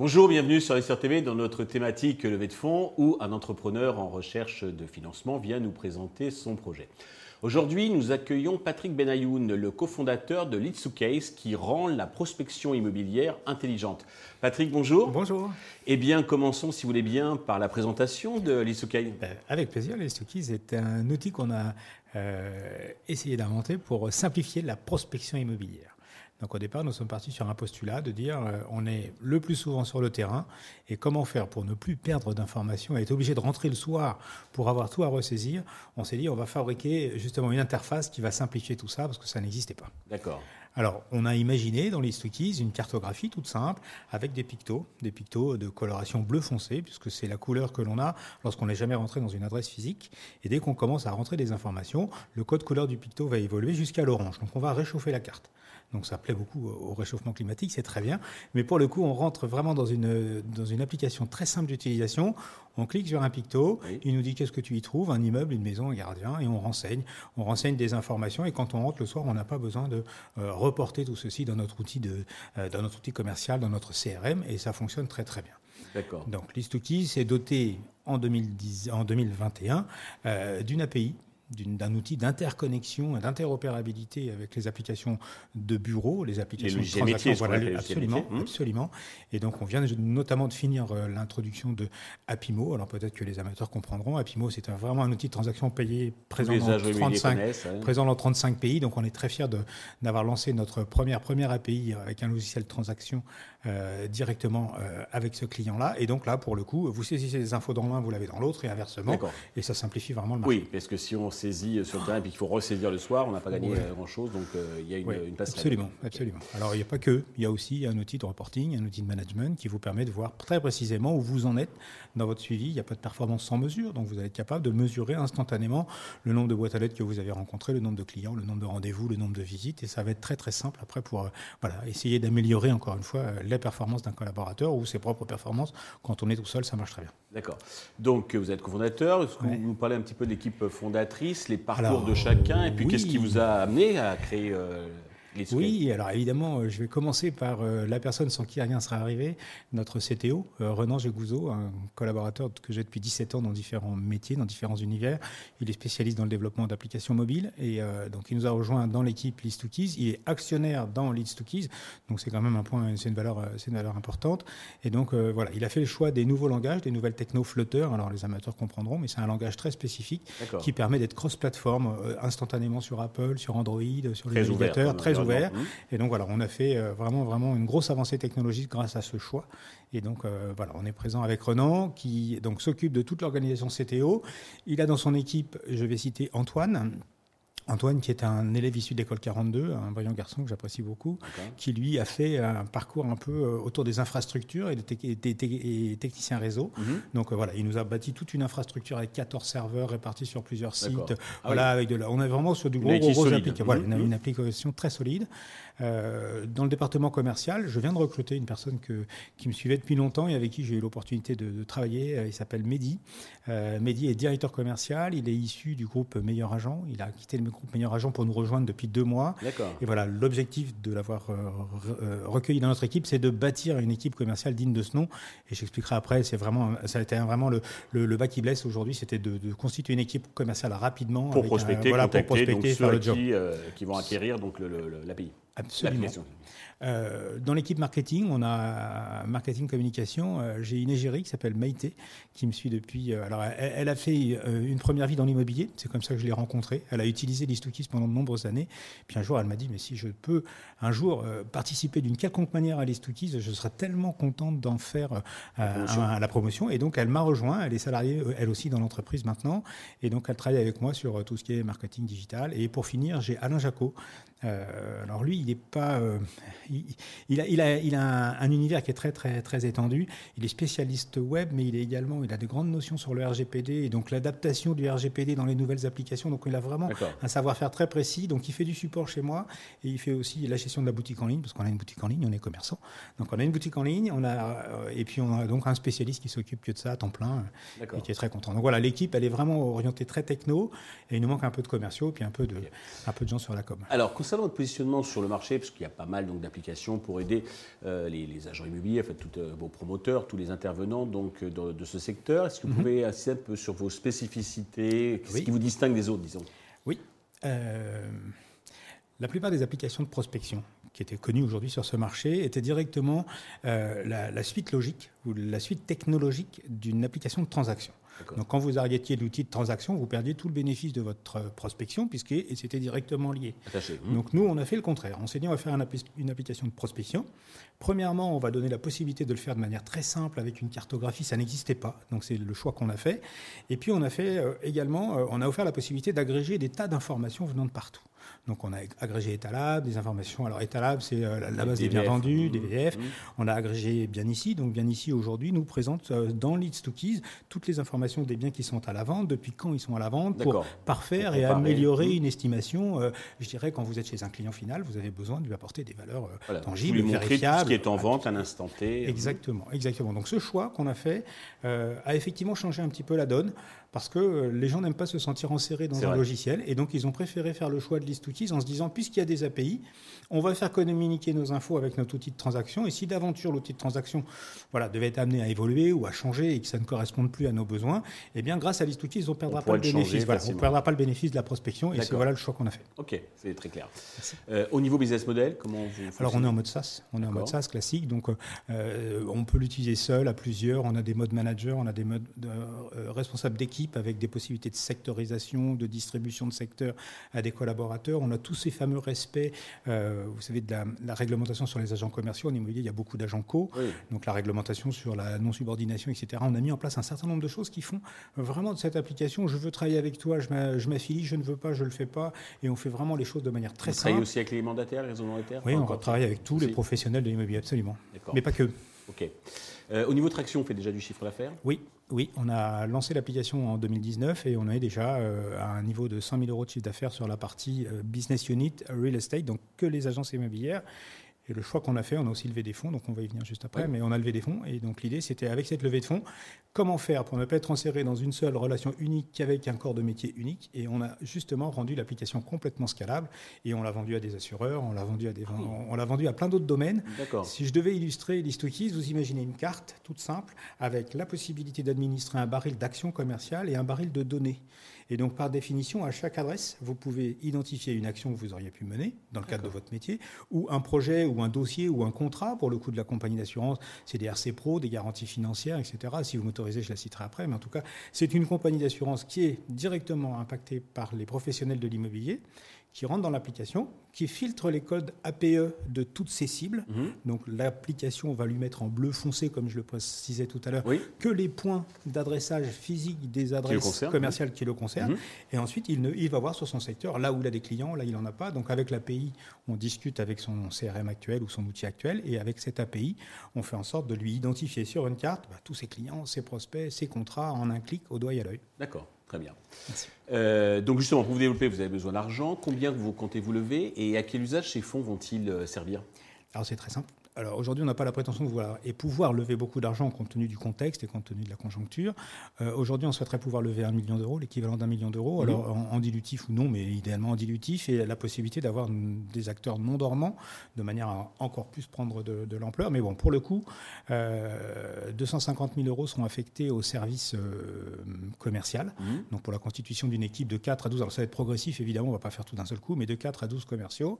Bonjour, bienvenue sur SR TV dans notre thématique levée de fonds où un entrepreneur en recherche de financement vient nous présenter son projet. Aujourd'hui, nous accueillons Patrick Benayoun, le cofondateur de Case qui rend la prospection immobilière intelligente. Patrick, bonjour. Bonjour. Eh bien, commençons, si vous voulez bien, par la présentation de Case. Ben, avec plaisir, Case est un outil qu'on a euh, essayé d'inventer pour simplifier la prospection immobilière. Donc au départ, nous sommes partis sur un postulat de dire euh, on est le plus souvent sur le terrain et comment faire pour ne plus perdre d'informations et être obligé de rentrer le soir pour avoir tout à ressaisir. On s'est dit on va fabriquer justement une interface qui va simplifier tout ça parce que ça n'existait pas. D'accord. Alors, on a imaginé dans les Stockies une cartographie toute simple avec des pictos, des pictos de coloration bleu foncé, puisque c'est la couleur que l'on a lorsqu'on n'est jamais rentré dans une adresse physique. Et dès qu'on commence à rentrer des informations, le code couleur du picto va évoluer jusqu'à l'orange. Donc, on va réchauffer la carte. Donc ça plaît beaucoup au réchauffement climatique, c'est très bien. Mais pour le coup, on rentre vraiment dans une, dans une application très simple d'utilisation. On clique sur un picto, il nous dit qu'est-ce que tu y trouves, un immeuble, une maison, un gardien, et on renseigne. On renseigne des informations, et quand on rentre le soir, on n'a pas besoin de euh, reporter tout ceci dans notre outil de, euh, dans notre outil commercial, dans notre CRM, et ça fonctionne très très bien. D'accord. Donc Listouki s'est doté en, 2010, en 2021 euh, d'une API d'un outil d'interconnexion et d'interopérabilité avec les applications de bureau, les applications de transaction. Voilà, absolument, hmm. absolument. Et donc, on vient notamment de finir euh, l'introduction de Apimo. Alors, peut-être que les amateurs comprendront. Apimo, c'est vraiment un outil de transaction payé présent dans, 35, présent dans 35 pays. Donc, on est très fiers d'avoir lancé notre première, première API avec un logiciel de transaction euh, directement euh, avec ce client-là. Et donc, là, pour le coup, vous saisissez les infos dans l'un, vous l'avez dans l'autre et inversement. Et ça simplifie vraiment le marché. Oui, parce que si on saisit sur le terrain et qu'il faut ressaisir le soir, on n'a pas gagné euh, grand-chose. Donc euh, il y a une, place Absolument, absolument. Alors il n'y a pas que, il y a aussi un outil de reporting, un outil de management qui vous permet de voir très précisément où vous en êtes dans votre suivi. Il n'y a pas de performance sans mesure, donc vous allez être capable de mesurer instantanément le nombre de boîtes à lettres que vous avez rencontrées, le nombre de clients, le nombre de rendez-vous, le nombre de visites, et ça va être très très simple après pour euh, voilà, essayer d'améliorer encore une fois les performances d'un collaborateur ou ses propres performances. Quand on est tout seul, ça marche très bien. D'accord. Donc vous êtes cofondateur, est-ce que vous nous parlez un petit peu de l'équipe fondatrice, les parcours de chacun, et puis qu'est-ce qui vous a amené à créer euh, oui, alors évidemment, euh, je vais commencer par euh, la personne sans qui rien ne serait arrivé, notre CTO, euh, Renan Jegouzo, un collaborateur que j'ai depuis 17 ans dans différents métiers, dans différents univers. Il est spécialiste dans le développement d'applications mobiles et donc il nous a rejoint dans l'équipe List 2 Keys. Il est actionnaire dans List 2 Keys, donc c'est quand même un point, c'est une valeur, c'est une valeur importante. Et donc voilà, il a fait le choix des nouveaux langages, des nouvelles techno Flutter. Alors les amateurs comprendront, mais c'est un langage très spécifique qui permet d'être cross-platform instantanément sur Apple, sur Android, sur les navigateurs, très Et donc voilà, on a fait euh, vraiment, vraiment une grosse avancée technologique grâce à ce choix. Et donc euh, voilà, on est présent avec Renan qui donc s'occupe de toute l'organisation CTO. Il a dans son équipe, je vais citer Antoine, Antoine, qui est un élève issu de l'école 42, un brillant garçon que j'apprécie beaucoup, qui lui a fait un parcours un peu euh, autour des infrastructures et des, techniciens réseau. Mhm. Donc euh, voilà, il nous a bâti toute une infrastructure avec 14 serveurs répartis sur plusieurs sites. Ah voilà, avec de la, on est vraiment sur du gros, gros, gros application. Voilà, mhm. une application très solide. Euh, dans le département commercial, je viens de recruter une personne que, qui me suivait depuis longtemps et avec qui j'ai eu l'opportunité de, travailler. Il s'appelle Mehdi. Mehdi est directeur commercial. Il est issu du groupe Meilleur Agent. Il a quitté le groupe Meilleur Agent pour nous rejoindre depuis deux mois. Et voilà, l'objectif de l'avoir euh, euh, recueilli dans notre équipe, c'est de bâtir une équipe commerciale digne de ce nom. Et j'expliquerai après, c'est vraiment, ça a été vraiment le, le, bas qui blesse aujourd'hui, c'était de, constituer une équipe commerciale rapidement. Pour prospecter, voilà, pour prospecter, faire le job. Qui, euh, qui vont acquérir donc l'API. Absolument. Euh, dans l'équipe marketing, on a marketing communication. Euh, j'ai une égérie qui s'appelle Maïté, qui me suit depuis. Euh, alors, elle, a fait une première vie dans l'immobilier. C'est comme ça que je l'ai rencontrée. Elle a utilisé l'Istokis pendant de nombreuses années. Puis un jour, elle m'a dit Mais si je peux un jour participer d'une quelconque manière à l'Istokis, je serais tellement contente d'en faire la, la promotion. Et donc, elle m'a rejoint. Elle est salariée, elle aussi, dans l'entreprise maintenant. Et donc, elle travaille avec moi sur tout ce qui est marketing digital. Et pour finir, j'ai Alain Jacot. alors, lui, il n'est pas il, a, il, a, il a un, univers qui est très, très, très étendu. Il est spécialiste web, mais il est également, il a de grandes notions sur le RGPD et donc l'adaptation du RGPD dans les nouvelles applications. Donc il a vraiment un savoir-faire très précis. Donc il fait du support chez moi et il fait aussi la gestion de la boutique en ligne parce qu'on a une boutique en ligne, on est commerçant. Donc on a une boutique en ligne, on a euh, et puis on a donc un spécialiste qui s'occupe que de ça à temps plein et qui est très content. Donc voilà, l'équipe, elle est vraiment orientée très techno et il nous manque un peu de commerciaux puis un peu de, un peu de gens sur la com. Alors concernant votre positionnement sur le marché, parce qu'il y a pas mal d'applications pour aider les, agents immobiliers, enfin, tous vos promoteurs, tous les intervenants donc, de, ce secteur. Est-ce que vous mhm. pouvez insister un peu sur vos spécificités, ce qui vous distingue des autres, disons? Oui. la plupart des applications de prospection qui étaient connues aujourd'hui sur ce marché étaient directement la, suite logique ou la suite technologique d'une application de transaction. Donc quand vous arrêtiez l'outil de transaction, vous perdiez tout le bénéfice de votre euh, prospection puisque c'était directement lié. Mmh. Donc nous, on a fait le contraire. On s'est dit on va faire une application de prospection. Premièrement, on va donner la possibilité de le faire de manière très simple avec une cartographie. Ça n'existait pas, donc c'est le choix qu'on a fait. Et puis on a fait euh, également, euh, on a offert la possibilité d'agréger des tas d'informations venant de partout. Donc on a agrégé Etalab, des informations. Alors Etalab, c'est la base des biens vendus, des VF. Mmh. On a agrégé Bien ici. Donc Bien ici aujourd'hui nous présente dans Leads to Keys toutes les informations des biens qui sont à la vente, depuis quand ils sont à la vente, pour parfaire et améliorer mmh. une estimation. Euh, je dirais, quand vous êtes chez un client final, vous avez besoin de lui apporter des valeurs euh, tangibles, vérifiables. ce qui est en vente à l'instant T. Exactement, exactement. Donc ce choix qu'on a fait euh, a effectivement changé un petit peu la donne parce que les gens n'aiment pas se sentir enserrés dans un logiciel et donc ils ont préféré faire le choix de list en se disant puisqu'il y a des API, on va faire communiquer nos infos avec notre outil de transaction et si d'aventure l'outil de transaction voilà, devait être amené à évoluer ou à changer et que ça ne corresponde plus à nos besoins, eh bien grâce à list on ne perdra pas le bénéfice. on perdra pas le bénéfice de la prospection et c'est voilà le choix qu'on a fait. Ok, c'est très clair. Euh, au niveau business model, comment vous Alors on est en mode SaaS, on est en mode SaaS classique, donc euh, on peut l'utiliser seul, à plusieurs. On a des modes manager, on a des modes de, euh, responsables d'équipe avec des possibilités de sectorisation, de distribution de secteurs à des collaborateurs. On a tous ces fameux respects, vous savez, de la, réglementation sur les agents commerciaux. En immobilier, il y a beaucoup d'agents co, donc la réglementation sur la non-subordination, etc. On a mis en place un certain nombre de choses qui font vraiment de cette application, je veux travailler avec toi, je m'affilie, je ne veux pas, je ne le fais pas, et on fait vraiment les choses de manière très simple. Vous travaillez aussi avec les mandataires, les mandataires Oui, on va travailler avec tous les professionnels de l'immobilier, absolument. Mais pas que. Ok. Euh, au niveau traction, on fait déjà du chiffre d'affaires? Oui, oui. On a lancé l'application en 2019 et on est déjà euh, à un niveau de 100 000 euros de chiffre d'affaires sur la partie euh, business unit real estate, donc que les agences immobilières. Et le choix qu'on a fait, on a aussi levé des fonds, donc on va y venir juste après, mais on a levé des fonds. Et donc l'idée, c'était avec cette levée de fonds, comment faire pour ne pas être enserré dans une seule relation unique qu'avec un corps de métier unique. Et on a justement rendu l'application complètement scalable. Et on l'a vendu à des assureurs, on l'a vendu à des, ah on l'a vendu à plein d'autres domaines. Si je devais illustrer l'Histokis, vous imaginez une carte toute simple avec la possibilité d'administrer un baril d'actions commerciales et un baril de données. Et donc, par définition, à chaque adresse, vous pouvez identifier une action que vous auriez pu mener dans le cadre de votre métier, ou un projet, ou un dossier, ou un contrat pour le coup de la compagnie d'assurance. C'est des RC Pro, des garanties financières, etc. Si vous m'autorisez, je la citerai après. Mais en tout cas, c'est une compagnie d'assurance qui est directement impactée par les professionnels de l'immobilier qui rentre dans l'application, qui filtre les codes APE de toutes ces cibles. Mhm. Donc l'application va lui mettre en bleu foncé, comme je le précisais tout à l'heure, que les points d'adressage physique des adresses commerciales qui le concernent. Mhm. Et ensuite, il, ne, il va voir sur son secteur, là où il a des clients, là il n'en a pas. Donc avec l'API, on discute avec son CRM actuel ou son outil actuel. Et avec cette API, on fait en sorte de lui identifier sur une carte bah, tous ses clients, ses prospects, ses contrats en un clic au doigt et à l'œil. D'accord. Très bien. Euh, donc justement, pour vous développer, vous avez besoin d'argent. Combien vous comptez vous lever et à quel usage ces fonds vont-ils euh, servir? Alors c'est très simple. Alors aujourd'hui, on n'a pas la prétention de vouloir et pouvoir lever beaucoup d'argent compte tenu du contexte et compte tenu de la conjoncture. Euh, aujourd'hui, on souhaiterait pouvoir lever un million d'euros, l'équivalent d'un million d'euros, alors en, dilutif ou non, mais idéalement en dilutif, et la possibilité d'avoir des acteurs non dormants de manière à encore plus prendre de, l'ampleur. Mais bon, pour le coup, 250 000 euros seront affectés au service commercial, mhm. donc pour la constitution d'une équipe de 4 à 12. Alors ça va être progressif, évidemment, on ne va pas faire tout d'un seul coup, mais de 4 à 12 commerciaux.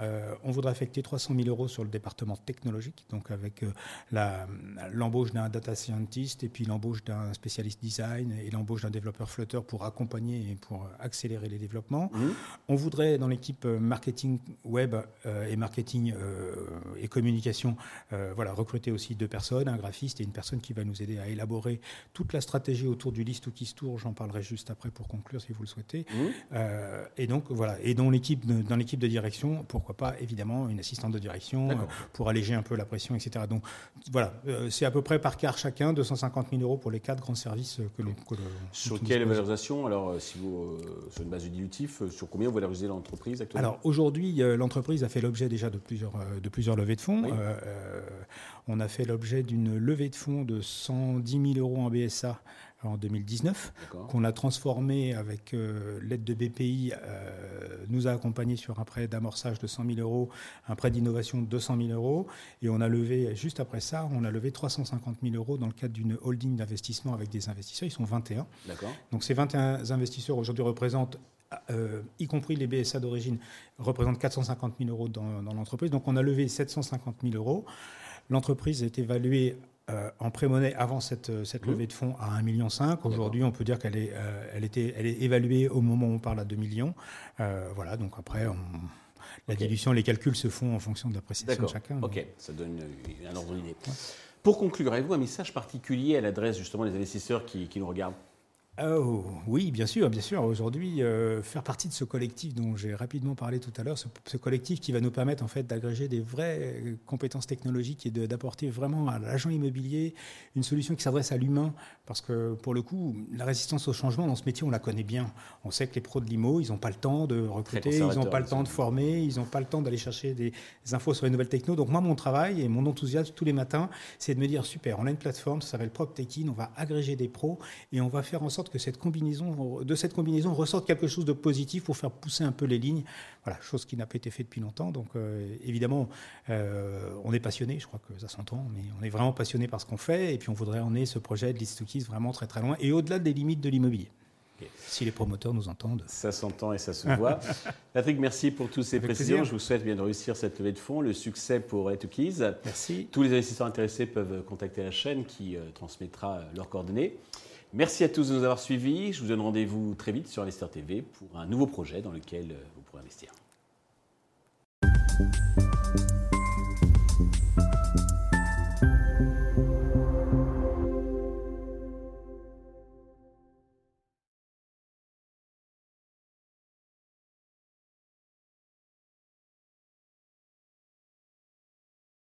Euh, on voudrait affecter 300 000 euros sur le département technologique, donc avec euh, l'embauche d'un data scientist et puis l'embauche d'un spécialiste design et l'embauche d'un développeur Flutter pour accompagner et pour accélérer les développements. Mmh. On voudrait dans l'équipe euh, marketing web et marketing et communication, voilà, recruter aussi deux personnes, un graphiste et une personne qui va nous aider à élaborer toute la stratégie autour du list to keys tour. J'en parlerai juste après pour conclure si vous le souhaitez. Mmh. et donc voilà, et dans l'équipe dans l'équipe de direction pour pourquoi pas évidemment une assistante de direction euh, pour alléger un peu la pression, etc. Donc voilà, euh, c'est à peu près par quart chacun, 250 000 euros pour les quatre grands services que l'on. Sur quelle valorisation? Alors, si vous, euh, sur une base de dilutif, sur combien vous valorisez l'entreprise actuellement? Alors aujourd'hui, l'entreprise a fait l'objet déjà de plusieurs, de plusieurs levées de fonds. on a fait l'objet d'une levée de fonds de 110 000 euros en BSA en 2019, qu'on a transformé avec l'aide de BPI nous a accompagnés sur un prêt d'amorçage de 100 000 euros, un prêt d'innovation de 200 000 euros. Et on a levé, juste après ça, on a levé 350 000 euros dans le cadre d'une holding d'investissement avec des investisseurs. Ils sont 21. D'accord. Donc ces 21 investisseurs aujourd'hui représentent euh, y compris les BSA d'origine, représentent 450 000 euros dans, dans l'entreprise. Donc on a levé 750 000 euros. L'entreprise est évaluée euh, en pré-monnaie avant cette, euh, cette mmh. levée de fonds à 1,5 million. Aujourd'hui, on peut dire qu'elle est, euh, elle était, elle est évaluée au moment où on parle à 2 millions. voilà, donc après, la dilution, les calculs se font en fonction de l'appréciation de chacun. Ok, ça donne un ordre d'idée. Pour conclure, avez-vous un message particulier à l'adresse justement des investisseurs qui, qui nous regardent? Oh, oui, bien sûr, bien sûr. Aujourd'hui, euh, faire partie de ce collectif dont j'ai rapidement parlé tout à l'heure, ce, collectif qui va nous permettre en fait d'agréger des vraies compétences technologiques et d'apporter vraiment à l'agent immobilier une solution qui s'adresse à l'humain, parce que pour le coup, la résistance au changement dans ce métier, on la connaît bien. On sait que les pros de l'IMO, ils n'ont pas le temps de recruter, ils n'ont pas le temps de former, ils n'ont pas le temps d'aller chercher des, infos sur les nouvelles techno. Donc moi, mon travail et mon enthousiasme tous les matins, c'est de me dire super, on a une plateforme, ça s'appelle PropTechIn, on va agréger des pros et on va faire en sorte que cette combinaison, de cette combinaison ressorte quelque chose de positif pour faire pousser un peu les lignes. Voilà, chose qui n'a pas été faite depuis longtemps. Donc euh, évidemment, euh, on est passionné, je crois que ça s'entend, mais on est vraiment passionné par ce qu'on fait et puis on voudrait emmener ce projet de List vraiment très très loin et au-delà des limites de l'immobilier. Si les promoteurs nous entendent. Ça s'entend et ça se voit. Patrick, merci pour tous ces précisions. Je vous souhaite bien de réussir cette levée de fonds, le succès pour Keys. Merci. Tous les investisseurs intéressés peuvent contacter la chaîne qui euh, transmettra leurs coordonnées. Merci à tous de nous avoir suivis. Je vous donne rendez-vous très vite sur Investir TV pour un nouveau projet dans lequel euh, vous pourrez investir.